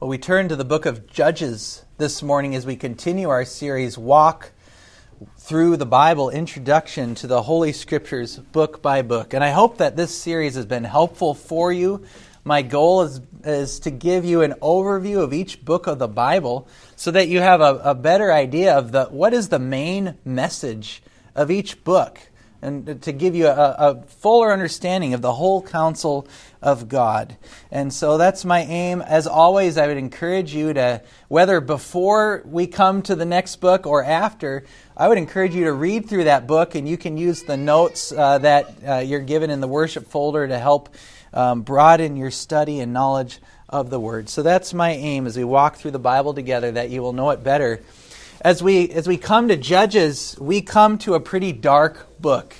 Well, we turn to the book of Judges this morning as we continue our series, Walk Through the Bible Introduction to the Holy Scriptures, book by book. And I hope that this series has been helpful for you. My goal is, is to give you an overview of each book of the Bible so that you have a, a better idea of the, what is the main message of each book and to give you a, a, fuller understanding of the whole counsel of God. And so that's my aim. As always, I would encourage you to, whether before we come to the next book or after, I would encourage you to read through that book, and you can use the notes uh, that uh, you're given in the worship folder to help um, broaden your study and knowledge of the Word. So that's my aim as we walk through the Bible together, that you will know it better as we as we come to Judges, we come to a pretty dark book.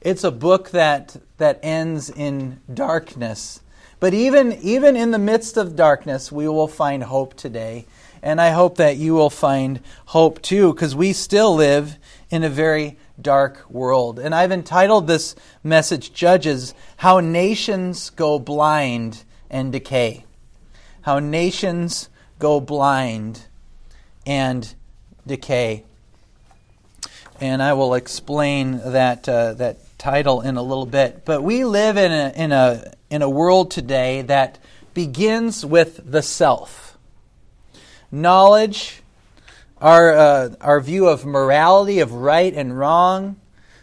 It's a book that that ends in darkness. But even even in the midst of darkness, we will find hope today. And I hope that you will find hope too because we still live in a very dark world. And I've entitled this message Judges How Nations Go Blind and Decay. How nations go blind and decay. And I will explain that, uh, that title in a little bit. But we live in a, in, a, in a world today that begins with the self. Knowledge, our, uh, our view of morality, of right and wrong,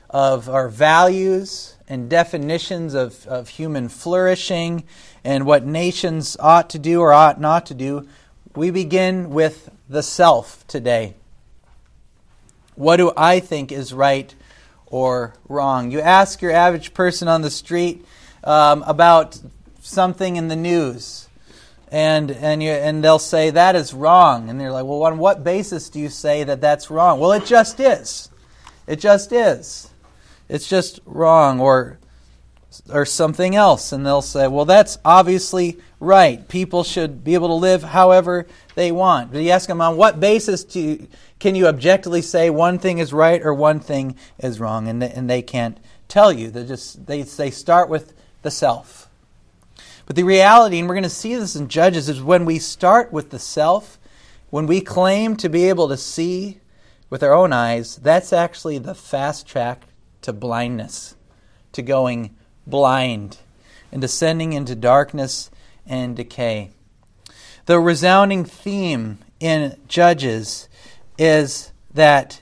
of our values and definitions of, of human flourishing and what nations ought to do or ought not to do, we begin with the self today. What do I think is right or wrong? You ask your average person on the street um, about something in the news, and and you, and they'll say that is wrong, and they're like, well, on what basis do you say that that's wrong? Well, it just is. It just is. It's just wrong, or or something else, and they'll say, well, that's obviously right. People should be able to live however they want. But you ask them on what basis do you, can you objectively say one thing is right or one thing is wrong? And they, and they can't tell you. They just they, they start with the self. But the reality, and we're going to see this in Judges, is when we start with the self, when we claim to be able to see with our own eyes, that's actually the fast track to blindness, to going blind, and descending into darkness and decay. The resounding theme in Judges is that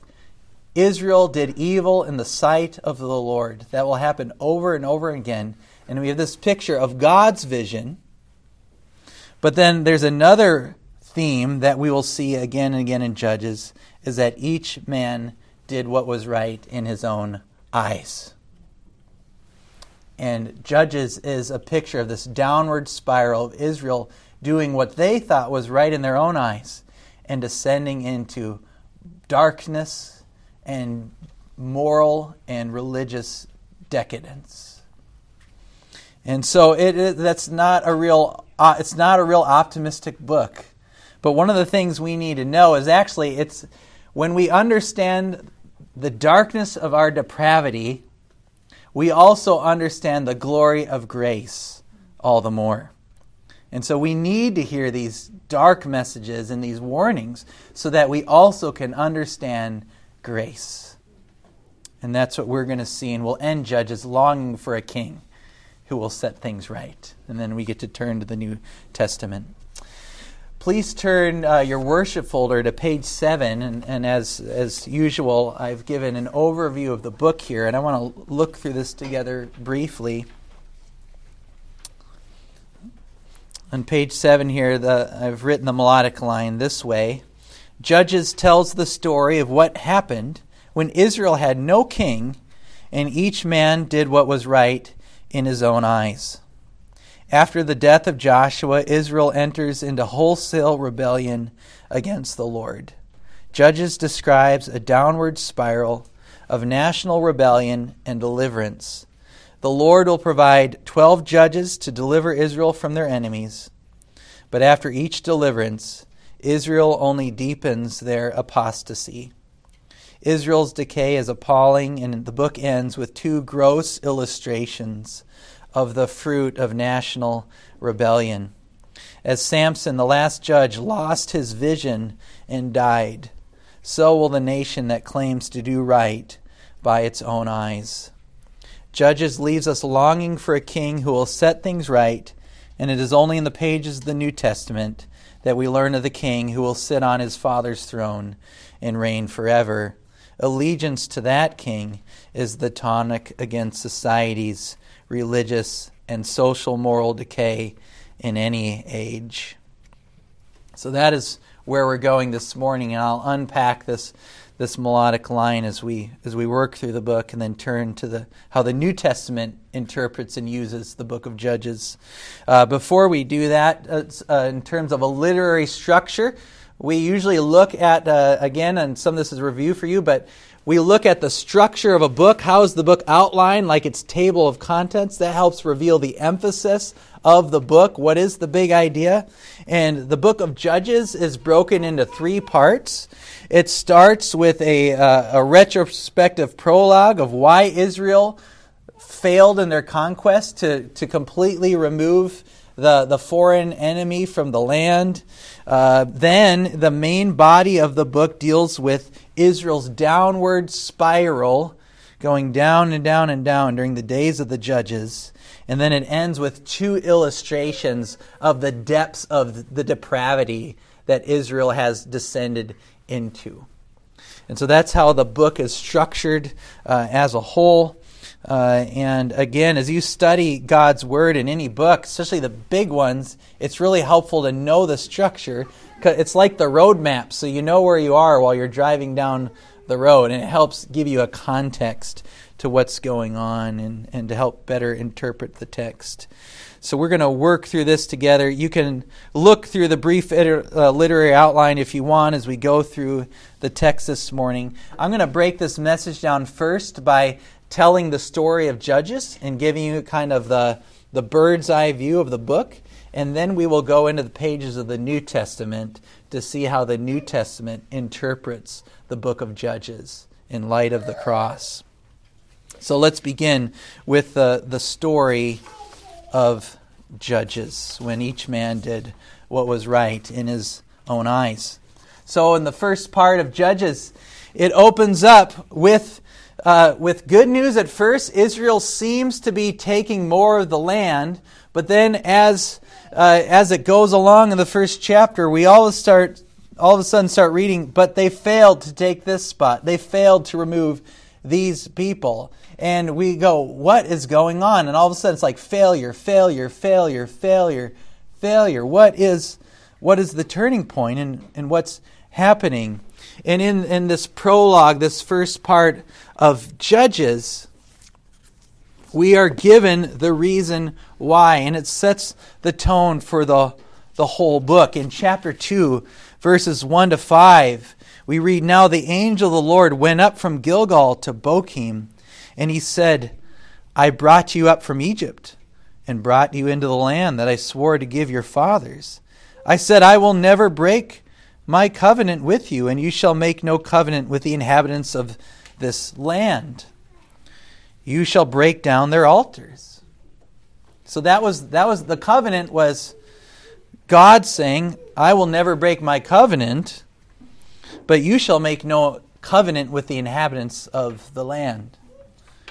Israel did evil in the sight of the Lord. That will happen over and over again. And we have this picture of God's vision. But then there's another theme that we will see again and again in Judges is that each man did what was right in his own eyes. And Judges is a picture of this downward spiral of Israel doing what they thought was right in their own eyes and descending into darkness and moral and religious decadence. And so it, it, that's not a real uh, it's not a real optimistic book. But one of the things we need to know is actually it's when we understand the darkness of our depravity, we also understand the glory of grace all the more. And so we need to hear these dark messages and these warnings so that we also can understand grace. And that's what we're going to see. And we'll end Judges longing for a king who will set things right. And then we get to turn to the New Testament. Please turn uh, your worship folder to page 7. And, and as, as usual, I've given an overview of the book here. And I want to look through this together briefly. On page 7 here, the, I've written the melodic line this way Judges tells the story of what happened when Israel had no king and each man did what was right in his own eyes. After the death of Joshua, Israel enters into wholesale rebellion against the Lord. Judges describes a downward spiral of national rebellion and deliverance the Lord will provide 12 judges to deliver Israel from their enemies. But after each deliverance, Israel only deepens their apostasy. Israel's decay is appalling, and the book ends with two gross illustrations of the fruit of national rebellion. As Samson, the last judge, lost his vision and died, so will the nation that claims to do right by its own eyes. Judges leaves us longing for a king who will set things right, and it is only in the pages of the New Testament that we learn of the king who will sit on his father's throne and reign forever. Allegiance to that king is the tonic against society's religious and social moral decay in any age. So that is where we're going this morning, and I'll unpack this this melodic line as we as we work through the book and then turn to the how the New Testament interprets and uses the book of Judges. Uh, before we do that, uh, uh, in terms of a literary structure, we usually look at uh, again, and some of this is review for you, but we look at the structure of a book. How is the book outlined, like its table of contents? That helps reveal the emphasis of the book. What is the big idea? And the book of Judges is broken into three parts. It starts with a, uh, a retrospective prologue of why Israel failed in their conquest to, to completely remove the, the foreign enemy from the land. Uh, then the main body of the book deals with Israel's downward spiral, going down and down and down during the days of the judges. And then it ends with two illustrations of the depths of the depravity that Israel has descended into. And so that's how the book is structured uh, as a whole. Uh, and again, as you study God's Word in any book, especially the big ones, it's really helpful to know the structure. It's like the road map, so you know where you are while you're driving down the road, and it helps give you a context to what's going on and, and to help better interpret the text. So we're going to work through this together. You can look through the brief uh, literary outline if you want as we go through the text this morning. I'm going to break this message down first by telling the story of Judges and giving you kind of the, the bird's eye view of the book. And then we will go into the pages of the New Testament to see how the New Testament interprets the book of Judges in light of the cross. So let's begin with the, the story of Judges when each man did what was right in his own eyes. So, in the first part of Judges, it opens up with uh, with good news at first, Israel seems to be taking more of the land, but then as uh, as it goes along in the first chapter, we all start all of a sudden start reading, but they failed to take this spot. They failed to remove these people. And we go, what is going on? And all of a sudden it's like failure, failure, failure, failure, failure. What is what is the turning point and, and what's happening? And in, in this prologue, this first part of Judges, we are given the reason why, and it sets the tone for the, the whole book. In chapter 2, verses 1 to 5, we read Now the angel of the Lord went up from Gilgal to Bochim, and he said, I brought you up from Egypt and brought you into the land that I swore to give your fathers. I said, I will never break my covenant with you, and you shall make no covenant with the inhabitants of this land. You shall break down their altars. So that was that was the covenant was God saying, I will never break my covenant, but you shall make no covenant with the inhabitants of the land.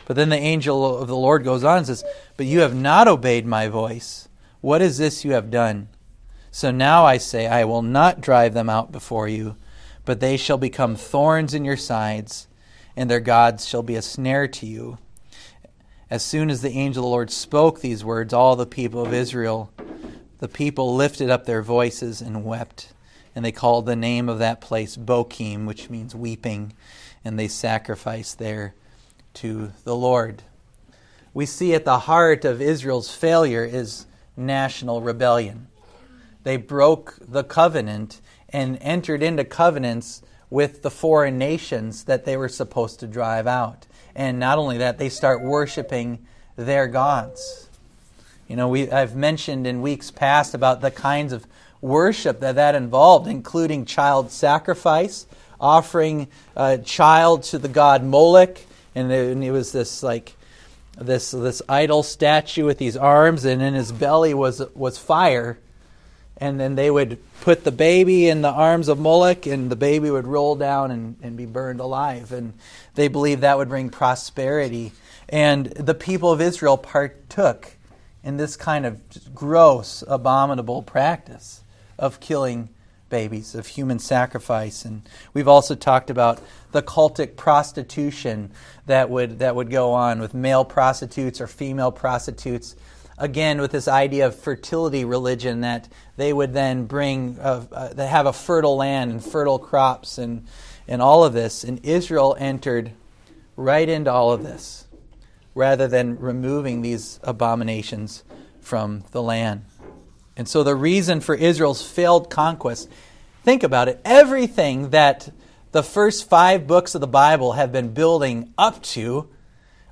But then the angel of the Lord goes on and says, But you have not obeyed my voice. What is this you have done? So now I say, I will not drive them out before you, but they shall become thorns in your sides, and their gods shall be a snare to you. As soon as the angel of the Lord spoke these words, all the people of Israel, the people lifted up their voices and wept. And they called the name of that place Bochim, which means weeping, and they sacrificed there to the Lord. We see at the heart of Israel's failure is national rebellion. They broke the covenant and entered into covenants with the foreign nations that they were supposed to drive out. And not only that, they start worshiping their gods. You know, we, I've mentioned in weeks past about the kinds of worship that that involved, including child sacrifice, offering a child to the god Moloch, and it, and it was this like this this idol statue with these arms, and in his belly was was fire, and then they would put the baby in the arms of Moloch, and the baby would roll down and, and be burned alive. And they believed that would bring prosperity. And the people of Israel partook in this kind of gross, abominable practice of killing babies, of human sacrifice. And we've also talked about the cultic prostitution that would, that would go on with male prostitutes or female prostitutes. Again with this idea of fertility religion that they would then bring uh, uh, they have a fertile land and fertile crops and and all of this. And Israel entered right into all of this rather than removing these abominations from the land. And so the reason for Israel's failed conquest think about it everything that the first 5 books of the Bible have been building up to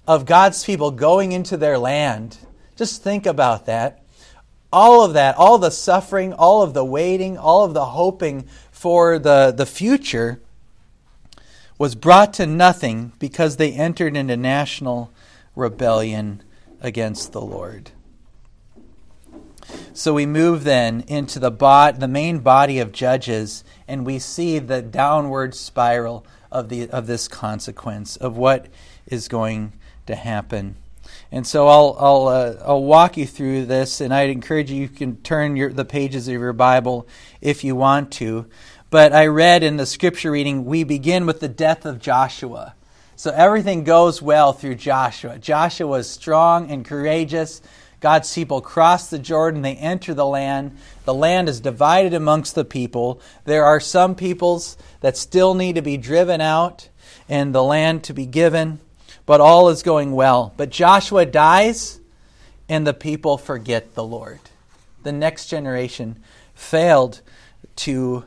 of God's people going into their land just think about that. All of that, all the suffering, all of the waiting, all of the hoping for the, the future was brought to nothing because they entered into national rebellion against the Lord. So we move then into the, bod, the main body of Judges, and we see the downward spiral of, the, of this consequence, of what is going to happen. And so I'll I'll uh, I'll walk you through this, and I'd encourage you you can turn your, the pages of your Bible if you want to. But I read in the scripture reading we begin with the death of Joshua. So everything goes well through Joshua. Joshua was strong and courageous. God's people cross the Jordan, they enter the land. The land is divided amongst the people. There are some peoples that still need to be driven out and the land to be given but all is going well. But Joshua dies, and the people forget the Lord. The next generation failed to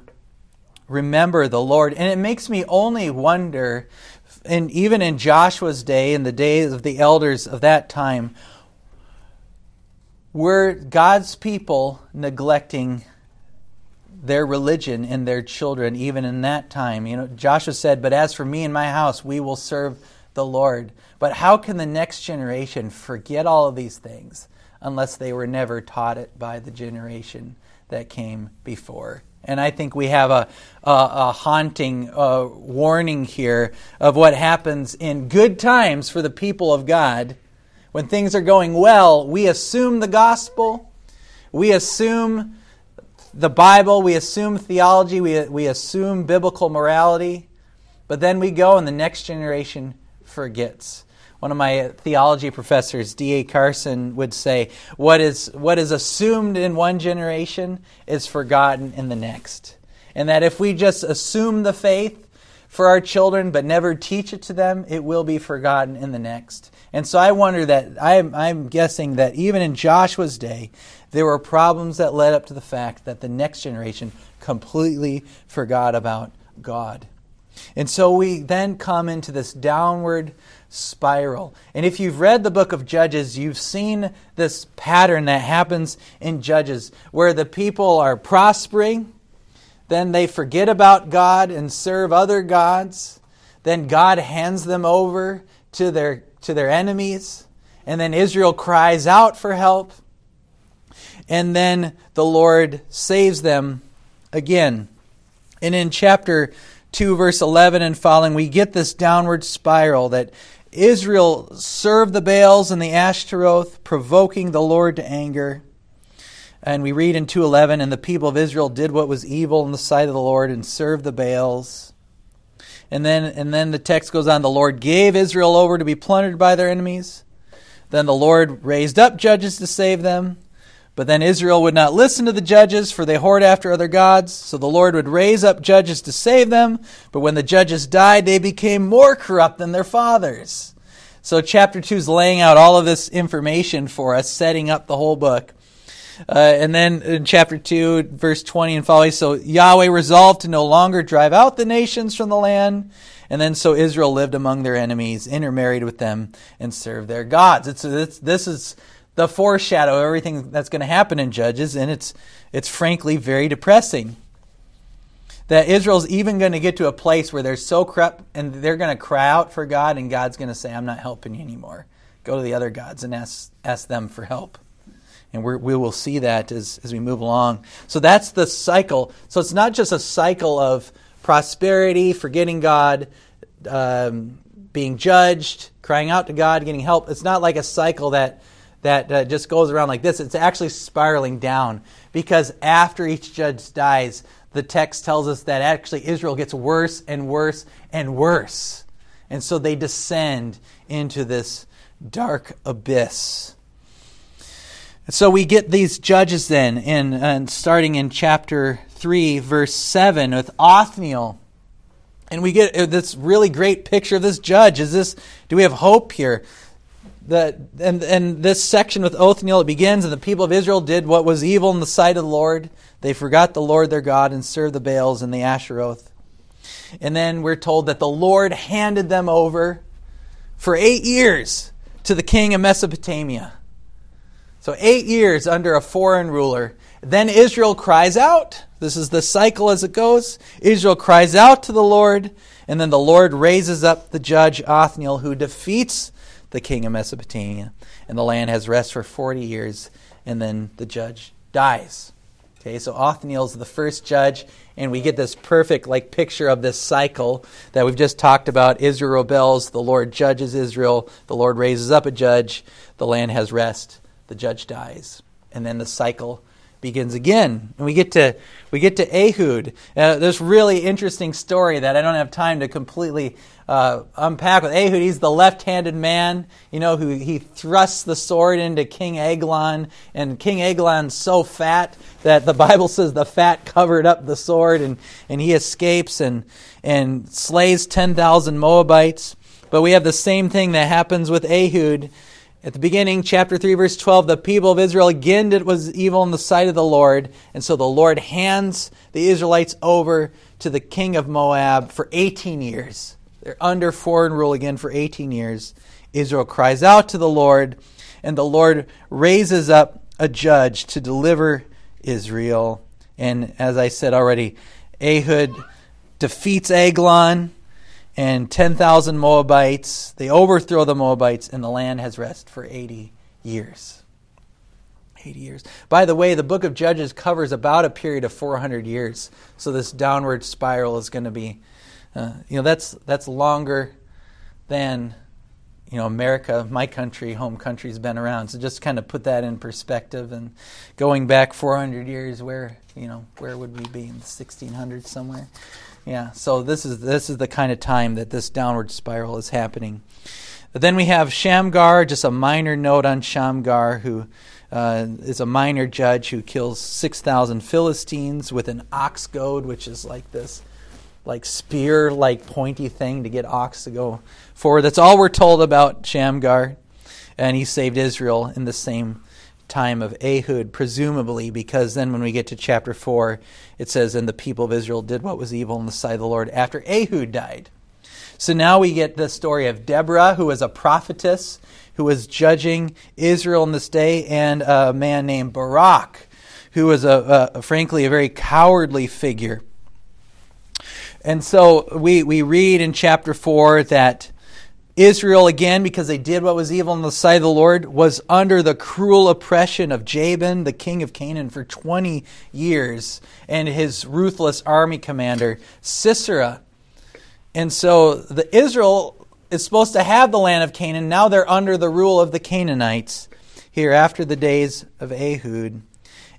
remember the Lord. And it makes me only wonder, and even in Joshua's day, in the days of the elders of that time, were God's people neglecting their religion and their children even in that time? You know, Joshua said, But as for me and my house, we will serve the Lord. But how can the next generation forget all of these things unless they were never taught it by the generation that came before? And I think we have a, a, a haunting uh, warning here of what happens in good times for the people of God. When things are going well, we assume the gospel, we assume the Bible, we assume theology, we, we assume biblical morality, but then we go and the next generation forgets. One of my theology professors, D.A. Carson, would say, what is, what is assumed in one generation is forgotten in the next. And that if we just assume the faith for our children but never teach it to them, it will be forgotten in the next. And so I wonder that, I'm, I'm guessing that even in Joshua's day, there were problems that led up to the fact that the next generation completely forgot about God. And so we then come into this downward spiral. And if you've read the book of Judges, you've seen this pattern that happens in Judges where the people are prospering, then they forget about God and serve other gods. Then God hands them over to their, to their enemies. And then Israel cries out for help. And then the Lord saves them again. And in chapter 2, verse 11 and following, we get this downward spiral that Israel served the Baals and the Ashtaroth, provoking the Lord to anger. And we read in 2:11 and the people of Israel did what was evil in the sight of the Lord and served the Baals. And then and then the text goes on the Lord gave Israel over to be plundered by their enemies. Then the Lord raised up judges to save them. But then Israel would not listen to the judges, for they whored after other gods. So the Lord would raise up judges to save them. But when the judges died, they became more corrupt than their fathers. So chapter 2 is laying out all of this information for us, setting up the whole book. Uh, and then in chapter 2, verse 20 and following, so Yahweh resolved to no longer drive out the nations from the land. And then so Israel lived among their enemies, intermarried with them, and served their gods. It's, it's this is the foreshadow of everything that's going to happen in Judges, and it's, it's frankly very depressing. That Israel's even going to get to a place where they're so corrupt and they're going to cry out for God, and God's going to say, I'm not helping you anymore. Go to the other gods and ask, ask them for help. And we we will see that as, as we move along. So that's the cycle. So it's not just a cycle of prosperity, forgetting God, um, being judged, crying out to God, getting help. It's not like a cycle that that uh, just goes around like this. It's actually spiraling down because after each judge dies, the text tells us that actually Israel gets worse and worse and worse. And so they descend into this dark abyss. So we get these judges then, in, and starting in chapter 3, verse 7, with Othniel. And we get uh, this really great picture of this judge. Is this, do we have hope here? The, and, and this section with Othniel, it begins, and the people of Israel did what was evil in the sight of the Lord. They forgot the Lord their God and served the Baals and the Asheroth. And then we're told that the Lord handed them over for eight years to the king of Mesopotamia. So, eight years under a foreign ruler. Then Israel cries out. This is the cycle as it goes. Israel cries out to the Lord, and then the Lord raises up the judge Othniel, who defeats the king of Mesopotamia. And the land has rest for 40 years, and then the judge dies. Okay, so Othniel's the first judge, and we get this perfect like picture of this cycle that we've just talked about. Israel rebels, the Lord judges Israel, the Lord raises up a judge, the land has rest, the judge dies, and then the cycle begins again. And we get to we get to Ehud. Uh, this really interesting story that I don't have time to completely uh, unpack with Ehud. He's the left-handed man, you know, who he thrusts the sword into King Eglon, and King Eglon's so fat that the Bible says the fat covered up the sword, and, and he escapes and and slays ten thousand Moabites. But we have the same thing that happens with Ehud. At the beginning, chapter 3, verse 12, the people of Israel again did was evil in the sight of the Lord. And so the Lord hands the Israelites over to the king of Moab for 18 years. They're under foreign rule again for 18 years. Israel cries out to the Lord, and the Lord raises up a judge to deliver Israel. And as I said already, Ehud defeats Eglon and 10,000 Moabites. They overthrow the Moabites, and the land has rest for 80 years. 80 years. By the way, the book of Judges covers about a period of 400 years. So this downward spiral is going to be uh, you know, that's that's longer than you know America, my country, home country, has been around. So just kind of put that in perspective. And going back 400 years, where you know where would we be in the 1600s somewhere? Yeah. So this is this is the kind of time that this downward spiral is happening. But then we have Shamgar. Just a minor note on Shamgar, who uh, is a minor judge who kills 6,000 Philistines with an ox goad, which is like this like spear like pointy thing to get ox to go forward. That's all we're told about Shamgar. And he saved Israel in the same time of Ehud, presumably, because then when we get to chapter 4, it says, And the people of Israel did what was evil in the sight of the Lord after Ehud died. So now we get the story of Deborah, who was a prophetess who was judging Israel in this day, and a man named Barak, who was a, a frankly a very cowardly figure. And so we, we read in chapter 4 that Israel, again, because they did what was evil in the sight of the Lord, was under the cruel oppression of Jabin, the king of Canaan, for 20 years, and his ruthless army commander, Sisera. And so the Israel is supposed to have the land of Canaan. Now they're under the rule of the Canaanites here after the days of Ehud.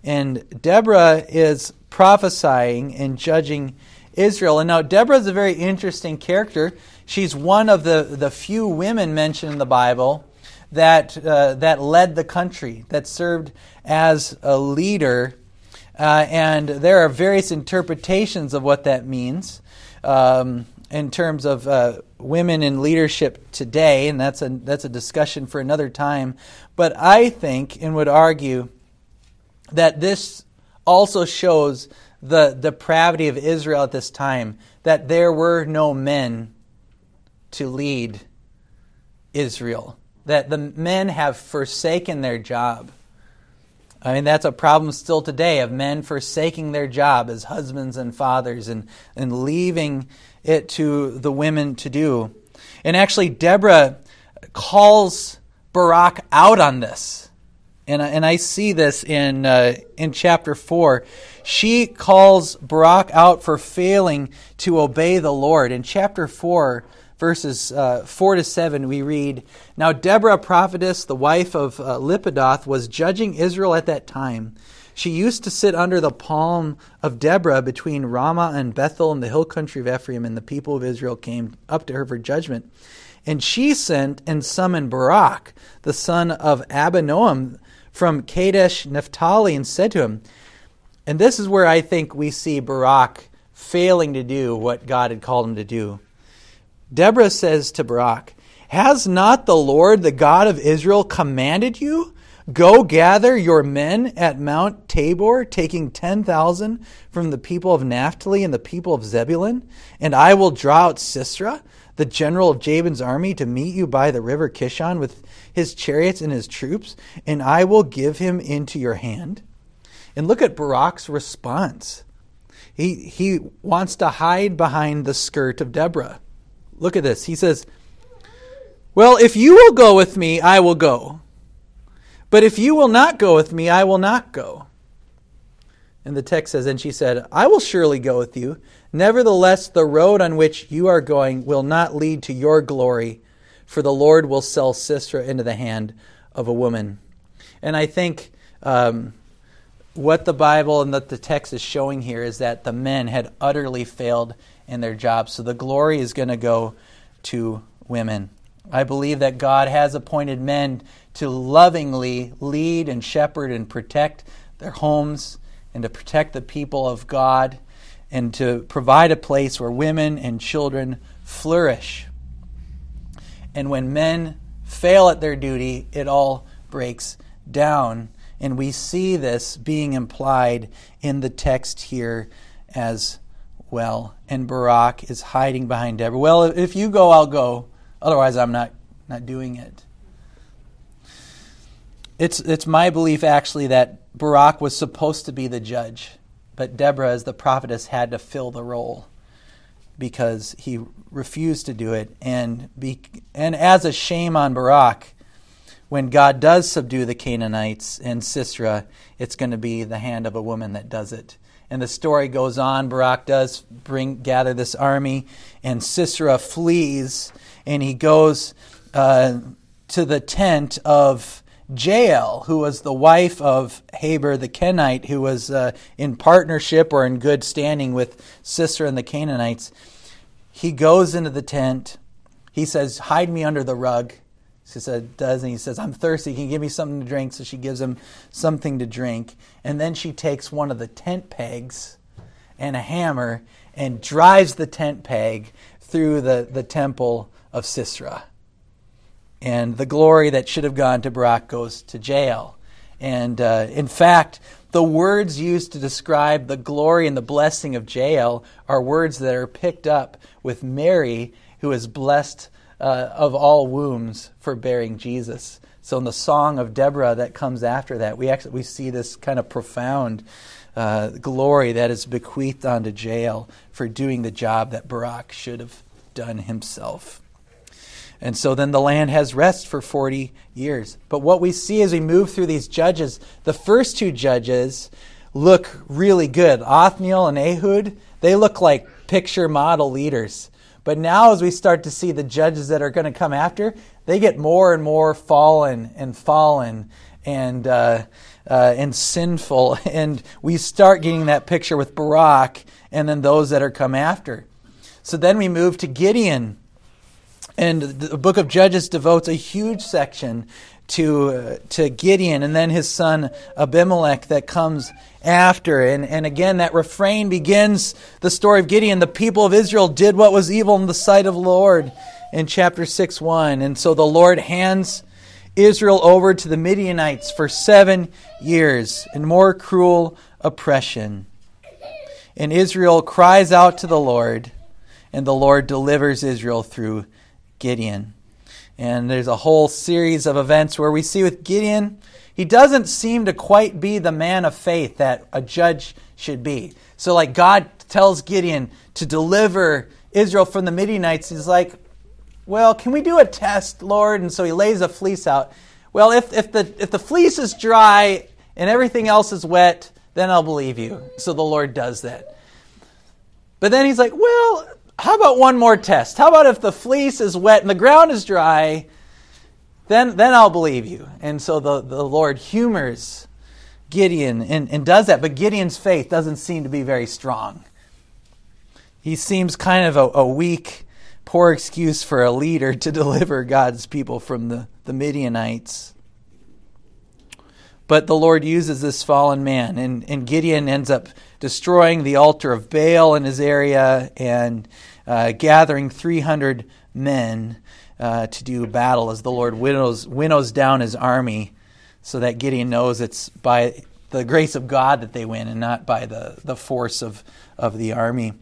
And Deborah is prophesying and judging Israel. And now Deborah is a very interesting character. She's one of the, the few women mentioned in the Bible that, uh, that led the country, that served as a leader. Uh, and there are various interpretations of what that means um, in terms of uh, women in leadership today, and that's a, that's a discussion for another time. But I think and would argue that this also shows the depravity of Israel at this time that there were no men to lead Israel, that the men have forsaken their job. I mean, that's a problem still today of men forsaking their job as husbands and fathers and, and leaving it to the women to do. And actually, Deborah calls Barak out on this. And, and I see this in, uh, in chapter 4. She calls Barak out for failing to obey the Lord. In chapter 4, verses uh, 4 to 7, we read Now Deborah, prophetess, the wife of uh, Lapidoth, was judging Israel at that time. She used to sit under the palm of Deborah between Ramah and Bethel in the hill country of Ephraim, and the people of Israel came up to her for judgment. And she sent and summoned Barak, the son of Abinoam, from Kadesh Naphtali and said to him, and this is where I think we see Barak failing to do what God had called him to do. Deborah says to Barak, Has not the Lord, the God of Israel, commanded you? Go gather your men at Mount Tabor, taking 10,000 from the people of Naphtali and the people of Zebulun, and I will draw out Sisera, the general of Jabin's army, to meet you by the river Kishon with his chariots and his troops, and I will give him into your hand. And look at Barak's response. He, he wants to hide behind the skirt of Deborah. Look at this. He says, Well, if you will go with me, I will go. But if you will not go with me, I will not go. And the text says, And she said, I will surely go with you. Nevertheless, the road on which you are going will not lead to your glory, for the Lord will sell Sisera into the hand of a woman. And I think um, what the Bible and that the text is showing here is that the men had utterly failed in their jobs. So the glory is going to go to women. I believe that God has appointed men to lovingly lead and shepherd and protect their homes and to protect the people of God and to provide a place where women and children flourish. And when men fail at their duty, it all breaks down. And we see this being implied in the text here as well. And Barak is hiding behind Deborah. Well, if you go, I'll go. Otherwise, I'm not, not doing it. It's, it's my belief, actually, that Barak was supposed to be the judge, but Deborah, as the prophetess, had to fill the role because he refused to do it. And, be, and as a shame on Barak, when God does subdue the Canaanites and Sisera, it's going to be the hand of a woman that does it. And the story goes on. Barak does bring gather this army, and Sisera flees, and he goes uh, to the tent of Jael, who was the wife of Heber the Kenite, who was uh, in partnership or in good standing with Sisera and the Canaanites. He goes into the tent. He says, Hide me under the rug. She said, Does, and he says, I'm thirsty. Can you give me something to drink? So she gives him something to drink. And then she takes one of the tent pegs and a hammer and drives the tent peg through the, the temple of Sisera and the glory that should have gone to Barak goes to Jael. And uh, in fact, the words used to describe the glory and the blessing of Jael are words that are picked up with Mary, who is blessed uh, of all wombs for bearing Jesus. So in the song of Deborah that comes after that, we actually we see this kind of profound uh, glory that is bequeathed onto Jael for doing the job that Barak should have done himself. And so then the land has rest for 40 years. But what we see as we move through these judges, the first two judges look really good. Othniel and Ehud, they look like picture model leaders. But now, as we start to see the judges that are going to come after, they get more and more fallen and fallen and, uh, uh, and sinful. And we start getting that picture with Barak and then those that are come after. So then we move to Gideon. And the book of Judges devotes a huge section to, uh, to Gideon and then his son Abimelech that comes after. And, and again, that refrain begins the story of Gideon. The people of Israel did what was evil in the sight of the Lord in chapter 6 1. And so the Lord hands Israel over to the Midianites for seven years in more cruel oppression. And Israel cries out to the Lord, and the Lord delivers Israel through Gideon. And there's a whole series of events where we see with Gideon, he doesn't seem to quite be the man of faith that a judge should be. So, like, God tells Gideon to deliver Israel from the Midianites. He's like, Well, can we do a test, Lord? And so he lays a fleece out. well, if, if, the, if the fleece is dry and everything else is wet, then I'll believe you. So the Lord does that. But then he's like, well, how about one more test? How about if the fleece is wet and the ground is dry, then, then I'll believe you. And so the, the Lord humors Gideon and, and does that, but Gideon's faith doesn't seem to be very strong. He seems kind of a, a weak, poor excuse for a leader to deliver God's people from the, the Midianites. But the Lord uses this fallen man, and, and Gideon ends up destroying the altar of Baal in his area and uh, gathering 300 men uh, to do battle as the Lord winnows, winnows down his army so that Gideon knows it's by the grace of God that they win and not by the, the force of, of the army.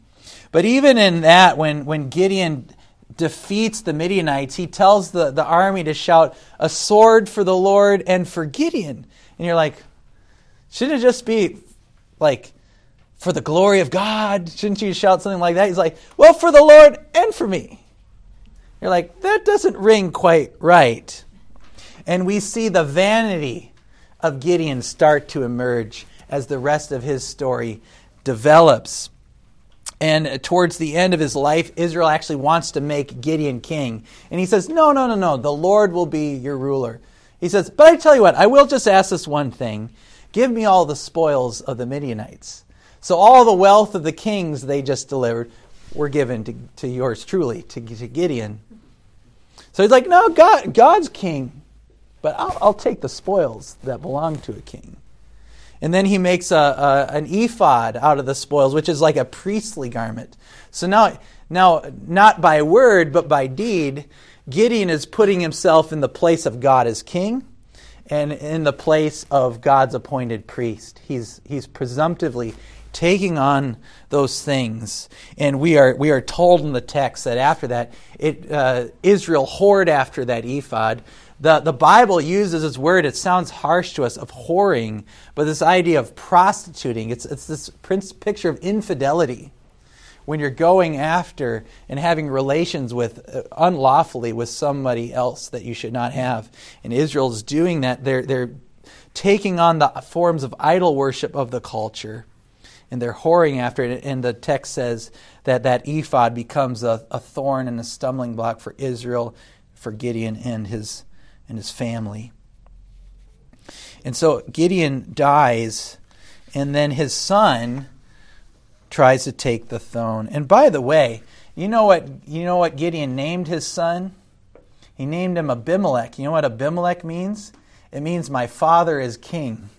But even in that, when, when Gideon defeats the Midianites, he tells the, the army to shout, A sword for the Lord and for Gideon. And you're like, shouldn't it just be like, for the glory of God? Shouldn't you shout something like that? He's like, Well, for the Lord and for me. You're like, that doesn't ring quite right. And we see the vanity of Gideon start to emerge as the rest of his story develops. And towards the end of his life, Israel actually wants to make Gideon king. And he says, No, no, no, no. The Lord will be your ruler. He says, But I tell you what, I will just ask this one thing give me all the spoils of the Midianites. So all the wealth of the kings they just delivered were given to, to yours truly, to, to Gideon. So he's like, No, God, God's king, but I'll, I'll take the spoils that belong to a king. And then he makes a, a, an ephod out of the spoils, which is like a priestly garment. So now, now, not by word, but by deed, Gideon is putting himself in the place of God as king and in the place of God's appointed priest. He's, he's presumptively taking on those things. And we are, we are told in the text that after that, it, uh, Israel whored after that ephod. The, the Bible uses this word, it sounds harsh to us, of whoring, but this idea of prostituting, it's, it's this picture of infidelity when you're going after and having relations with uh, unlawfully with somebody else that you should not have. And Israel's doing that. They're, they're taking on the forms of idol worship of the culture and they're whoring after it. And the text says that that ephod becomes a, a thorn and a stumbling block for Israel, for Gideon and his, and his family. And so Gideon dies, and then his son tries to take the throne. And by the way, you know what you know what Gideon named his son? He named him Abimelech. You know what Abimelech means? It means my father is king.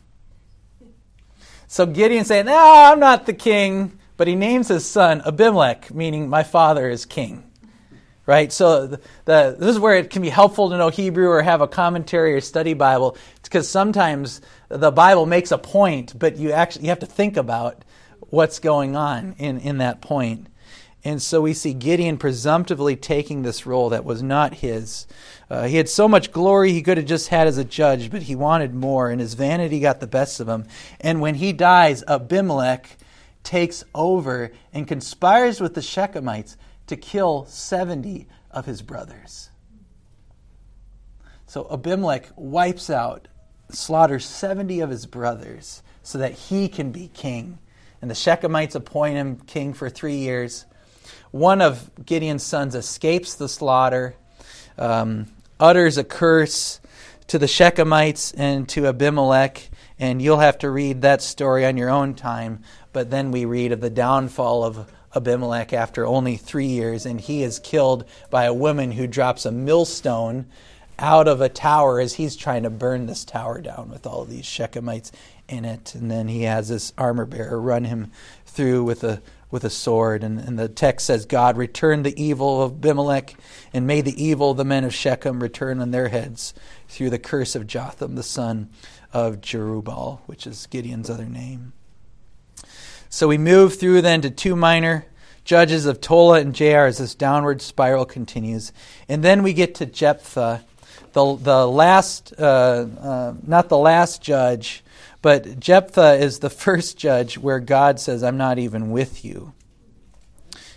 So Gideon saying, "No, I'm not the king," but he names his son Abimelech, meaning my father is king. Right? So the, the, this is where it can be helpful to know Hebrew or have a commentary or study Bible because sometimes the Bible makes a point, but you actually you have to think about what's going on in, in that point. And so we see Gideon presumptively taking this role that was not his. Uh, he had so much glory he could have just had as a judge, but he wanted more, and his vanity got the best of him. And when he dies, Abimelech takes over and conspires with the Shechemites to kill 70 of his brothers. So Abimelech wipes out, slaughters 70 of his brothers so that he can be king and the Shechemites appoint him king for three years. One of Gideon's sons escapes the slaughter, um, utters a curse to the Shechemites and to Abimelech, and you'll have to read that story on your own time. But then we read of the downfall of Abimelech after only three years, and he is killed by a woman who drops a millstone out of a tower as he's trying to burn this tower down with all these Shechemites in it. And then he has this armor bearer run him through with a with a sword. And, and the text says, God returned the evil of Abimelech and made the evil of the men of Shechem return on their heads through the curse of Jotham, the son of Jerubbaal, which is Gideon's other name. So we move through then to two minor judges of Tola and Jair as this downward spiral continues. And then we get to Jephthah, the, the last, uh, uh, not the last judge, but Jephthah is the first judge where God says, I'm not even with you.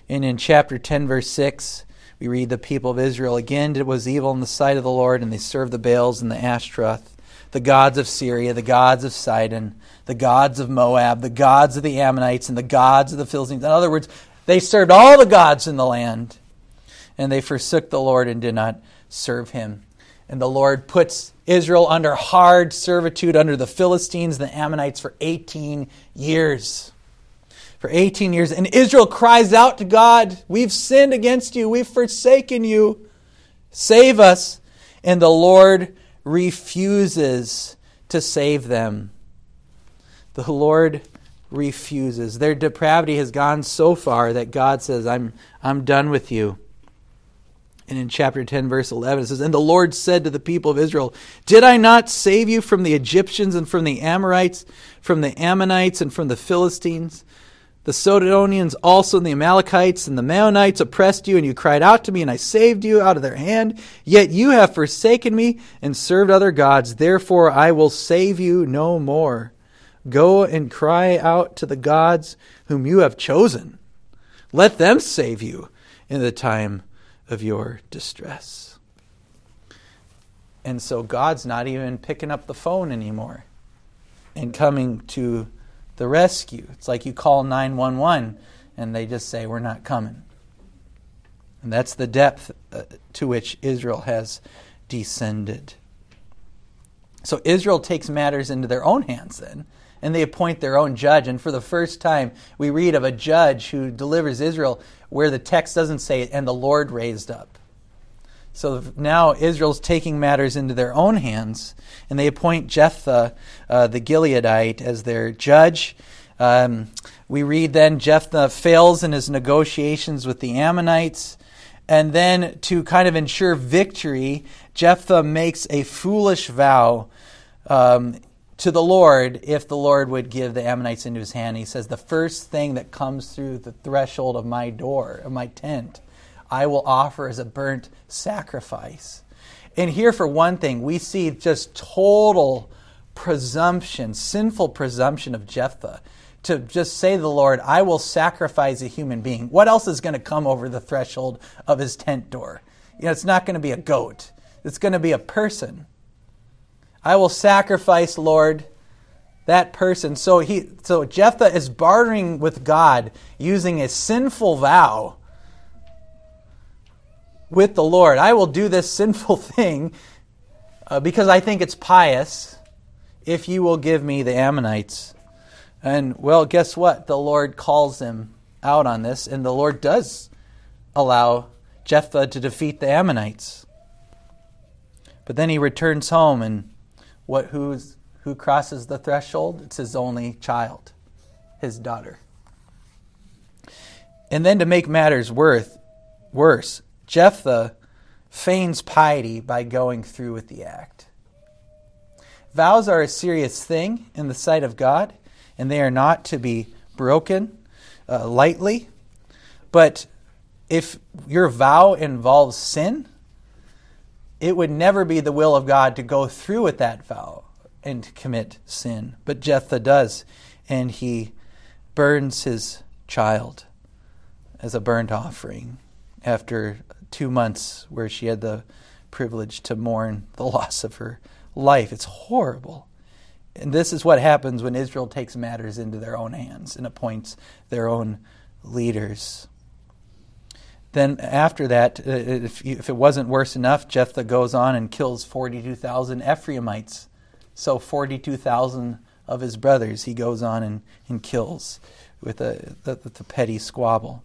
And in chapter 10, verse 6, We read the people of Israel again did was evil in the sight of the Lord, and they served the Baals and the Ashtaroth, the gods of Syria, the gods of Sidon, the gods of Moab, the gods of the Ammonites, and the gods of the Philistines. In other words, they served all the gods in the land, and they forsook the Lord and did not serve him. And the Lord puts Israel under hard servitude under the Philistines and the Ammonites for 18 years for 18 years. And Israel cries out to God, We've sinned against you, we've forsaken you. Save us. And the Lord refuses to save them. The Lord refuses. Their depravity has gone so far that God says, I'm, I'm done with you. And in chapter 10, verse 11, it says, And the Lord said to the people of Israel, Did I not save you from the Egyptians and from the Amorites, from the Ammonites and from the Philistines? The Sidonians also and the Amalekites and the Maonites oppressed you, and you cried out to me, and I saved you out of their hand. Yet you have forsaken me and served other gods. Therefore I will save you no more. Go and cry out to the gods whom you have chosen. Let them save you in the time of your distress. And so God's not even picking up the phone anymore and coming to the rescue. It's like you call 911 and they just say, We're not coming. And that's the depth uh, to which Israel has descended. So Israel takes matters into their own hands then, and they appoint their own judge. And for the first time, we read of a judge who delivers Israel where the text doesn't say it, and the Lord raised up. So now Israel's taking matters into their own hands, and they appoint Jephthah, uh, the Gileadite, as their judge. Um, we read then Jephthah fails in his negotiations with the Ammonites. And then, to kind of ensure victory, Jephthah makes a foolish vow um, to the Lord if the Lord would give the Ammonites into his hand. He says, The first thing that comes through the threshold of my door, of my tent, I will offer as a burnt sacrifice. And here, for one thing, we see just total presumption, sinful presumption of Jephthah to just say to the Lord, I will sacrifice a human being. What else is going to come over the threshold of his tent door? You know, it's not going to be a goat, it's going to be a person. I will sacrifice, Lord, that person. So he so Jephthah is bartering with God using a sinful vow with the Lord. I will do this sinful thing uh, because I think it's pious if you will give me the Ammonites. And well, guess what? The Lord calls him out on this, and the Lord does allow Jephthah to defeat the Ammonites. But then he returns home, and what who's who crosses the threshold? It's his only child, his daughter. And then to make matters worth, worse, Jephthah feigns piety by going through with the act. Vows are a serious thing in the sight of God, and they are not to be broken uh, lightly. But if your vow involves sin, it would never be the will of God to go through with that vow and commit sin. But Jephthah does, and he burns his child as a burnt offering after two months where she had the privilege to mourn the loss of her life. It's horrible. And this is what happens when Israel takes matters into their own hands and appoints their own leaders. Then, after that, uh, if, if it wasn't worse enough, Jephthah goes on and kills 42,000 Ephraimites. So, 42,000 of his brothers he goes on and, and kills with a, the, the petty squabble.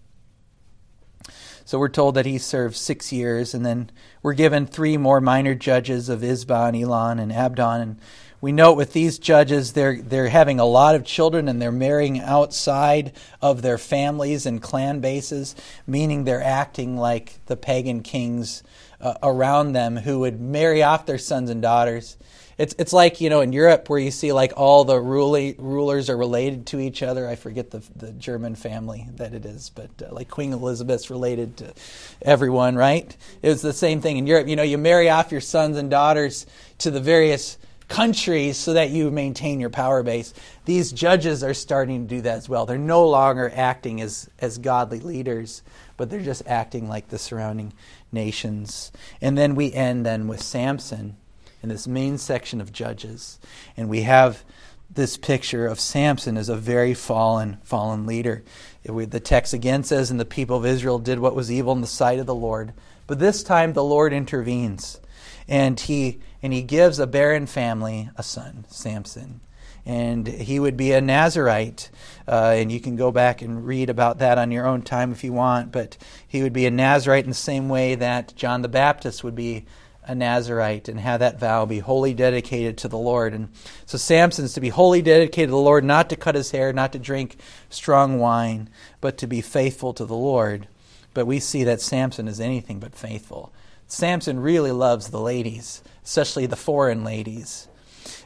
So we're told that he served six years, and then we're given three more minor judges of Ibzan Elon and Abdon. And we note with these judges, they're, they're having a lot of children and they're marrying outside of their families and clan bases, meaning they're acting like the pagan kings uh, around them who would marry off their sons and daughters it's it's like you know in Europe where you see like all the rule, rulers are related to each other. I forget the the German family that it is, but uh, like Queen Elizabeth's related to everyone, right? It was the same thing in Europe. You know, you marry off your sons and daughters to the various countries so that you maintain your power base. These judges are starting to do that as well. They're no longer acting as, as godly leaders, but they're just acting like the surrounding nations. And then we end then with Samson in this main section of Judges. And we have this picture of Samson as a very fallen, fallen leader. the text again says, And the people of Israel did what was evil in the sight of the Lord. But this time the Lord intervenes. And he, and he gives a barren family a son, Samson. And he would be a Nazarite. Uh, and you can go back and read about that on your own time if you want. But he would be a Nazarite in the same way that John the Baptist would be a Nazarite and have that vow be wholly dedicated to the Lord. And so Samson's to be wholly dedicated to the Lord, not to cut his hair, not to drink strong wine, but to be faithful to the Lord. But we see that Samson is anything but faithful. Samson really loves the ladies, especially the foreign ladies.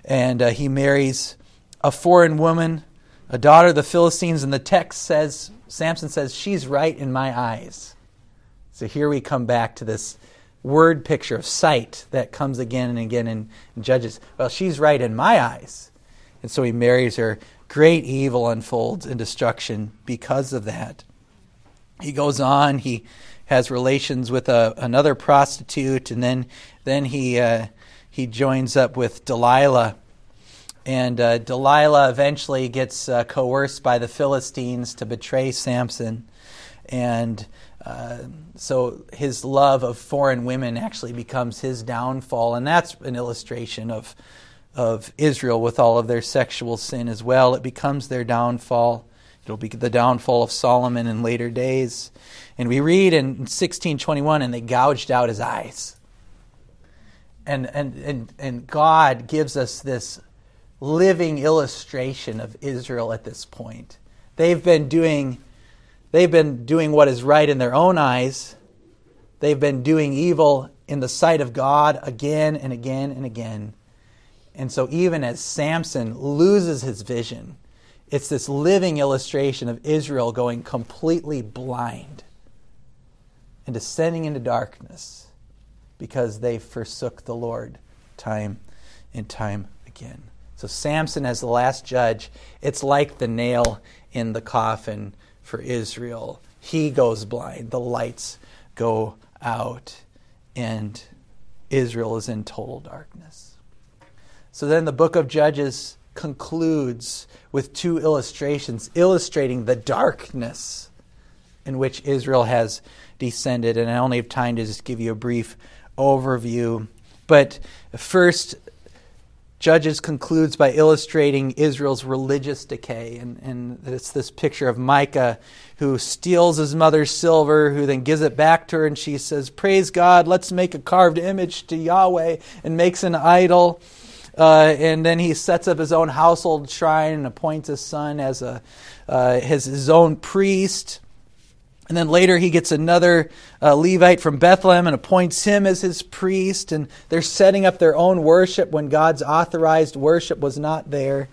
And uh, he marries a foreign woman, a daughter of the Philistines, and the text says, Samson says, she's right in my eyes. So here we come back to this word picture of sight that comes again and again in, in Judges. Well, she's right in my eyes. And so he marries her. Great evil unfolds and destruction because of that. He goes on, he has relations with a, another prostitute, and then, then he, uh, he joins up with Delilah. And uh, Delilah eventually gets uh, coerced by the Philistines to betray Samson. And uh, so his love of foreign women actually becomes his downfall, and that's an illustration of of Israel with all of their sexual sin as well. It becomes their downfall. It'll be the downfall of Solomon in later days. And we read in 1621, and they gouged out his eyes. And, and, and, and God gives us this living illustration of Israel at this point. They've been doing They've been doing what is right in their own eyes. They've been doing evil in the sight of God again and again and again. And so, even as Samson loses his vision, it's this living illustration of Israel going completely blind and descending into darkness because they forsook the Lord time and time again. So, Samson, as the last judge, it's like the nail in the coffin for Israel. He goes blind, the lights go out, and Israel is in total darkness. So then the book of Judges concludes with two illustrations illustrating the darkness in which Israel has descended. And I only have time to just give you a brief overview. But first, Judges concludes by illustrating Israel's religious decay. And, and it's this picture of Micah who steals his mother's silver, who then gives it back to her, and she says, Praise God, let's make a carved image to Yahweh, and makes an idol. Uh, and then he sets up his own household shrine and appoints his son as a, uh, his, his own priest. And then later he gets another uh, Levite from Bethlehem and appoints him as his priest. And they're setting up their own worship when God's authorized worship was not there.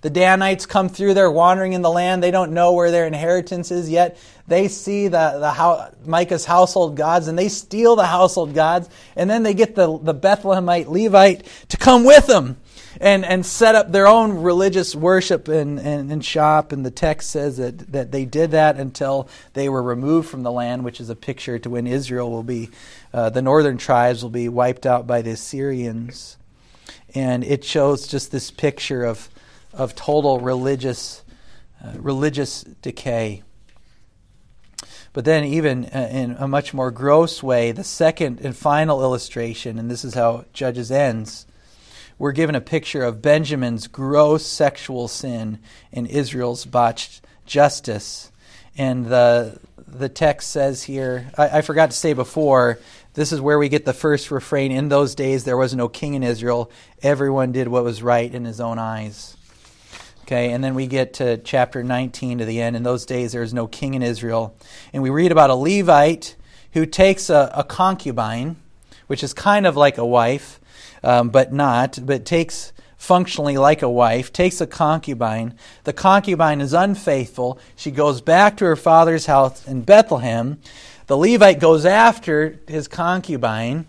The Danites come through there wandering in the land. They don't know where their inheritance is yet. They see the, the Micah's household gods and they steal the household gods. And then they get the, the Bethlehemite Levite to come with them and, and set up their own religious worship and, and, and, shop. And the text says that, that they did that until they were removed from the land, which is a picture to when Israel will be, uh, the northern tribes will be wiped out by the Assyrians. And it shows just this picture of, of total religious, uh, religious decay. But then, even uh, in a much more gross way, the second and final illustration, and this is how Judges ends, we're given a picture of Benjamin's gross sexual sin and Israel's botched justice. And the, the text says here, I, I forgot to say before, this is where we get the first refrain. In those days, there was no king in Israel. Everyone did what was right in his own eyes. Okay, and then we get to chapter 19 to the end. In those days, there is no king in Israel. And we read about a Levite who takes a, a concubine, which is kind of like a wife, um, but not, but takes functionally like a wife, takes a concubine. The concubine is unfaithful. She goes back to her father's house in Bethlehem. The Levite goes after his concubine,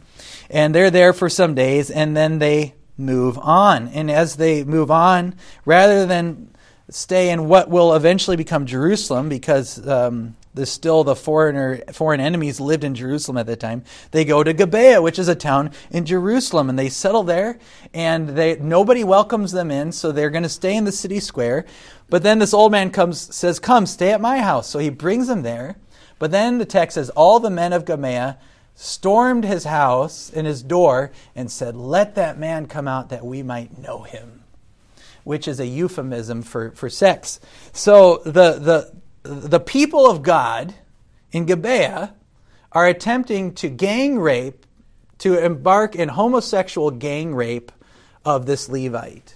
and they're there for some days, and then they move on. And as they move on, rather than stay in what will eventually become Jerusalem, because um, the still the foreigner foreign enemies lived in Jerusalem at that time. They go to Gibeah, which is a town in Jerusalem, and they settle there. And they nobody welcomes them in, so they're going to stay in the city square. But then this old man comes says, "Come, stay at my house." So he brings them there. But then the text says, all the men of Gibeah stormed his house and his door and said, "Let that man come out that we might know him." Which is a euphemism for, for sex. So the, the, the people of God in Gibeah are attempting to gang rape, to embark in homosexual gang rape of this Levite.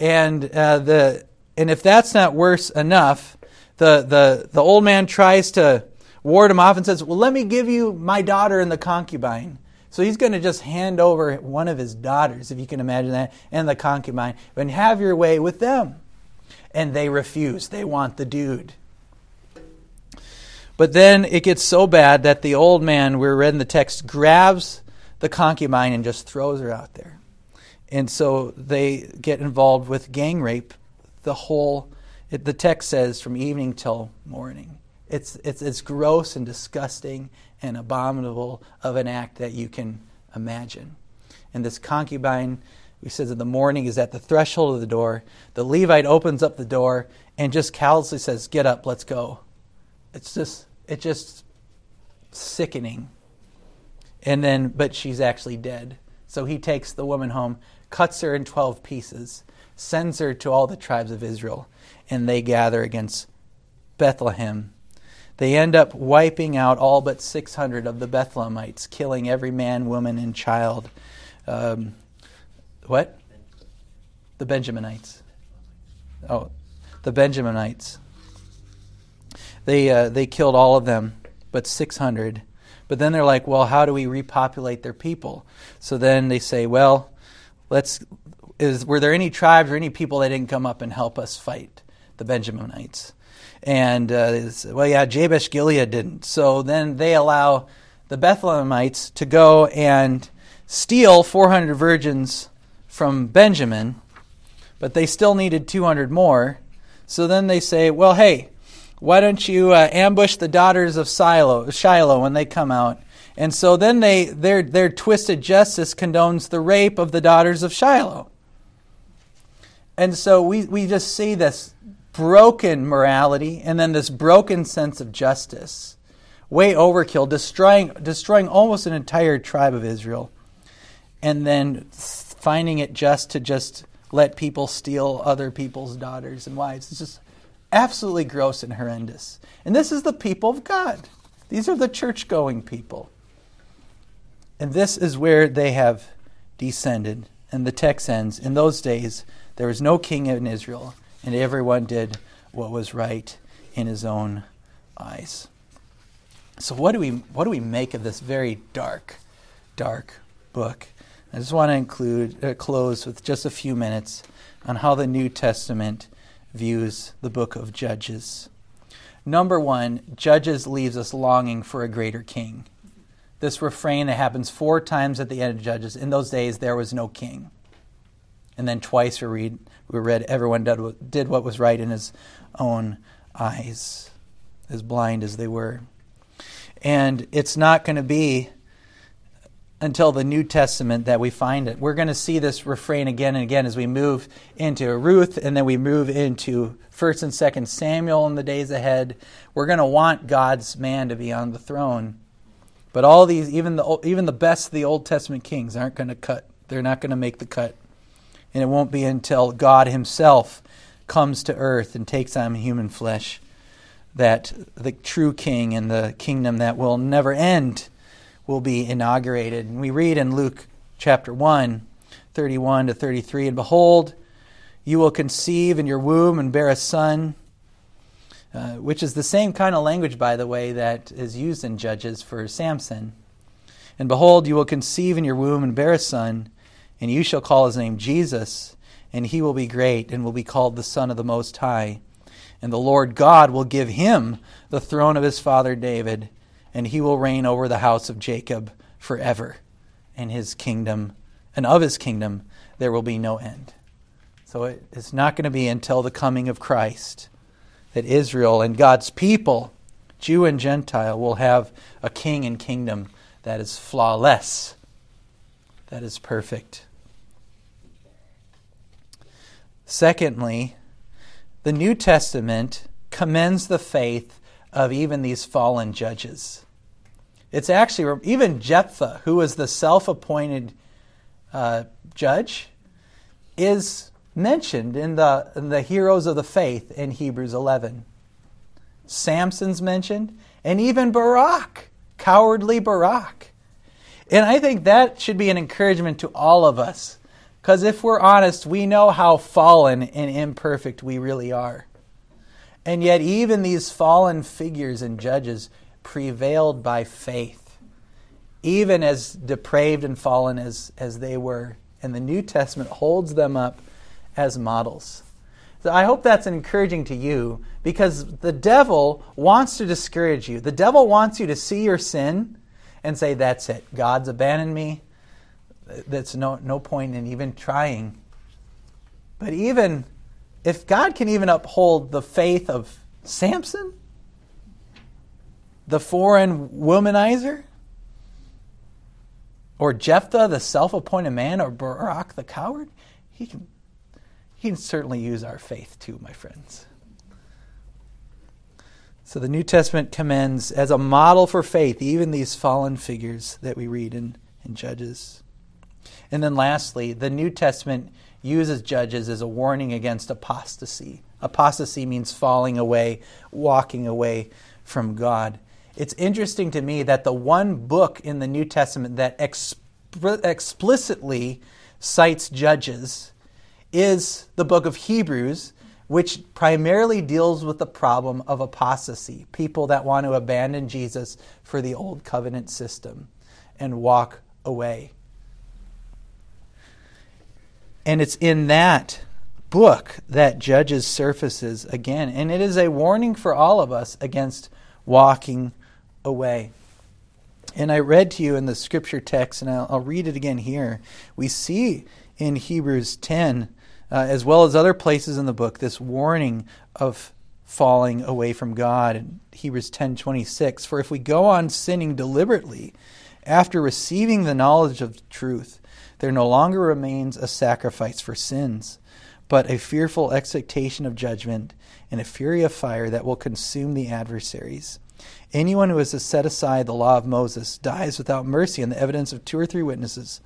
And, uh, the, and if that's not worse enough, the, the, the old man tries to ward him off and says, Well, let me give you my daughter and the concubine. So he's going to just hand over one of his daughters, if you can imagine that, and the concubine, and have your way with them. And they refuse. They want the dude. But then it gets so bad that the old man, we're read in the text, grabs the concubine and just throws her out there. And so they get involved with gang rape the whole, it, the text says, from evening till morning. It's, it's as gross and disgusting and abominable of an act that you can imagine. And this concubine, we says in the morning, is at the threshold of the door. The Levite opens up the door and just callously says, Get up, let's go. It's just it's just sickening. And then, but she's actually dead. So he takes the woman home, cuts her in 12 pieces, sends her to all the tribes of Israel, and they gather against Bethlehem. They end up wiping out all but 600 of the Bethlehemites, killing every man, woman, and child. Um, what? The Benjaminites. Oh, the Benjaminites. They, uh, they killed all of them, but 600. But then they're like, well, how do we repopulate their people? So then they say, well, let's. Is, were there any tribes or any people that didn't come up and help us fight the Benjaminites? And uh, well, yeah, Jabesh Gilead didn't. So then they allow the Bethlehemites to go and steal 400 virgins from Benjamin, but they still needed 200 more. So then they say, well, hey, why don't you uh, ambush the daughters of Shiloh, Shiloh when they come out? And so then they, their, their twisted justice condones the rape of the daughters of Shiloh. And so we, we just see this broken morality and then this broken sense of justice. Way overkill, destroying, destroying almost an entire tribe of Israel. And then finding it just to just let people steal other people's daughters and wives. It's just absolutely gross and horrendous. And this is the people of God. These are the church going people. And this is where they have descended. And the text ends In those days, there was no king in Israel, and everyone did what was right in his own eyes. So, what do we, what do we make of this very dark, dark book? I just want to include, uh, close with just a few minutes on how the New Testament views the book of Judges. Number one, Judges leaves us longing for a greater king. This refrain that happens four times at the end of Judges. In those days, there was no king. And then twice we read, we read everyone did, what was right in his own eyes, as blind as they were. And it's not going to be until the New Testament that we find it. We're going to see this refrain again and again as we move into Ruth and then we move into 1st and 2nd Samuel in the days ahead. We're going to want God's man to be on the throne. But all these even the even the best of the Old Testament kings aren't going to cut. They're not going to make the cut. And it won't be until God himself comes to earth and takes on human flesh that the true king and the kingdom that will never end will be inaugurated. And we read in Luke chapter 1, 31 to 33 And behold, you will conceive in your womb and bear a son, uh, which is the same kind of language, by the way, that is used in Judges for Samson. And behold, you will conceive in your womb and bear a son, and you shall call his name Jesus, and he will be great and will be called the Son of the Most High. And the Lord God will give him the throne of his father David and he will reign over the house of Jacob forever, and his kingdom, and of his kingdom there will be no end. So it, it's not going to be until the coming of Christ that Israel and God's people, Jew and Gentile, will have a king and kingdom that is flawless, that is perfect. Secondly, the New Testament commends the faith of even these fallen judges. It's actually even Jephthah, who was the self appointed uh, judge, is mentioned in the, in the heroes of the faith in Hebrews 11. Samson's mentioned, and even Barak, cowardly Barak. And I think that should be an encouragement to all of us. Because if we're honest, we know how fallen and imperfect we really are. And yet, even these fallen figures and judges prevailed by faith, even as depraved and fallen as, as they were. And the New Testament holds them up as models. So I hope that's encouraging to you because the devil wants to discourage you. The devil wants you to see your sin and say, That's it. God's abandoned me. That's no, no point in even trying. But even if God can even uphold the faith of Samson, the foreign womanizer, or Jephthah, the self appointed man, or Barak, the coward, he can, he can certainly use our faith too, my friends. So the New Testament commends as a model for faith even these fallen figures that we read in, in Judges. And then lastly, the New Testament uses Judges as a warning against apostasy. Apostasy means falling away, walking away from God. It's interesting to me that the one book in the New Testament that exp- explicitly cites Judges is the book of Hebrews, which primarily deals with the problem of apostasy people that want to abandon Jesus for the old covenant system and walk away. And it's in that book that Judges surfaces again. And it is a warning for all of us against walking away. And I read to you in the scripture text, and I'll, I'll read it again here. We see in Hebrews 10, uh, as well as other places in the book, this warning of falling away from God in Hebrews 10:26 for if we go on sinning deliberately after receiving the knowledge of truth there no longer remains a sacrifice for sins, but a fearful expectation of judgment and a fury of fire that will consume the adversaries. Anyone who has set aside the law of Moses dies without mercy on the evidence of two or three witnesses.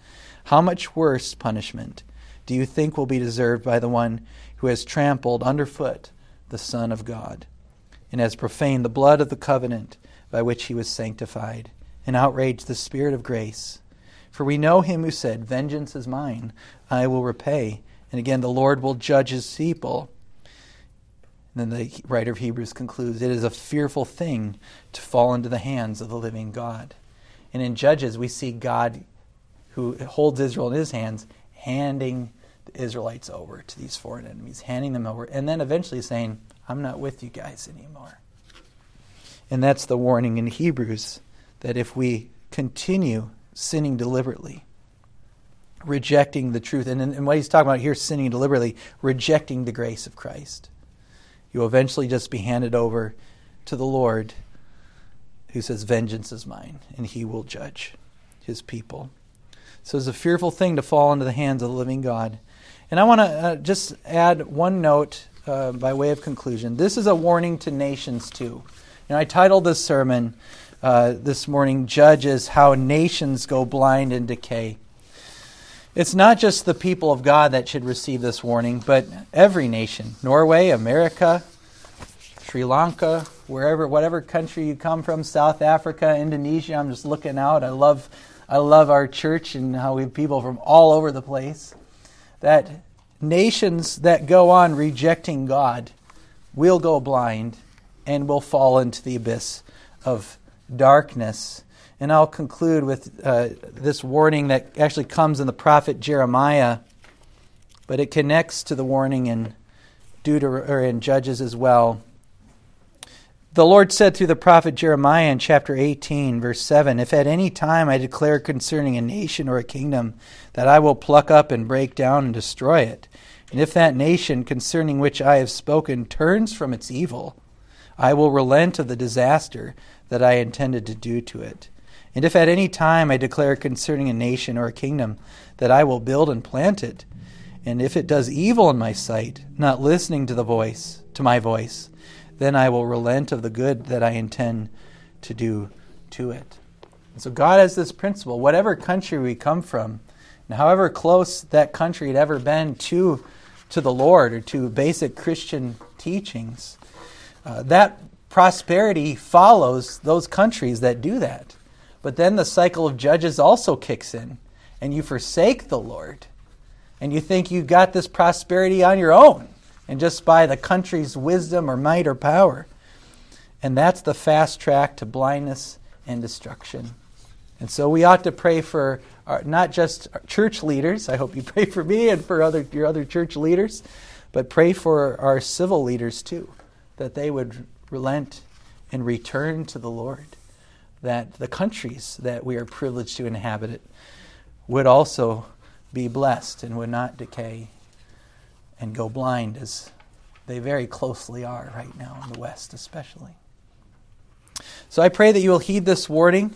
How much worse punishment do you think will be deserved by the one who has trampled underfoot the Son of God and has profaned the blood of the covenant by which he was sanctified and outraged the Spirit of grace? For we know him who said, Vengeance is mine, I will repay. And again, the Lord will judge his people. And then the writer of Hebrews concludes, It is a fearful thing to fall into the hands of the living God. And in Judges, we see God, who holds Israel in his hands, handing the Israelites over to these foreign enemies, handing them over, and then eventually saying, I'm not with you guys anymore. And that's the warning in Hebrews that if we continue sinning deliberately, rejecting the truth. And, and what he's talking about here, sinning deliberately, rejecting the grace of Christ. You'll eventually just be handed over to the Lord who says, Vengeance is mine, and he will judge his people. So it's a fearful thing to fall into the hands of the living God. And I want to uh, just add one note uh, by way of conclusion. This is a warning to nations, too. Know, I titled this sermon, uh, this morning judges how nations go blind and decay. It's not just the people of God that should receive this warning, but every nation Norway, America, Sri Lanka, wherever, whatever country you come from, South Africa, Indonesia. I'm just looking out. I love, I love our church and how we have people from all over the place. That nations that go on rejecting God will go blind and will fall into the abyss of darkness. And I'll conclude with uh, this warning that actually comes in the prophet Jeremiah, but it connects to the warning in Deuter- or in Judges as well. The Lord said through the prophet Jeremiah in chapter 18, verse 7 If at any time I declare concerning a nation or a kingdom that I will pluck up and break down and destroy it, and if that nation concerning which I have spoken turns from its evil, I will relent of the disaster that I intended to do to it. And if at any time I declare concerning a nation or a kingdom that I will build and plant it, and if it does evil in my sight, not listening to the voice, to my voice, then I will relent of the good that I intend to do to it. And so God has this principle whatever country we come from, and however close that country had ever been to, to the Lord or to basic Christian teachings, uh, that prosperity follows those countries that do that. But then the cycle of judges also kicks in, and you forsake the Lord, and you think you got this prosperity on your own and just by the country's wisdom or might or power. And that's the fast track to blindness and destruction. And so we ought to pray for our, not just church leaders. I hope you pray for me and for other, your other church leaders, but pray for our civil leaders too, that they would relent and return to the Lord, that the countries that we are privileged to inhabit it would also be blessed and would not decay and go blind as they very closely are right now in the West, especially. So I pray that you will heed this warning,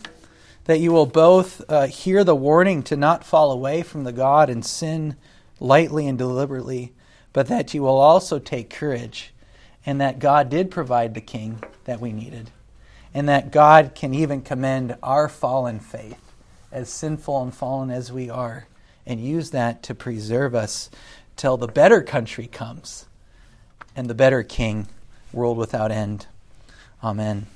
that you will both uh, hear the warning to not fall away from the God and sin lightly and deliberately, but that you will also take courage and that God did provide the king that we needed, and that God can even commend our fallen faith, as sinful and fallen as we are, and use that to preserve us till the better country comes and the better king, world without end. Amen.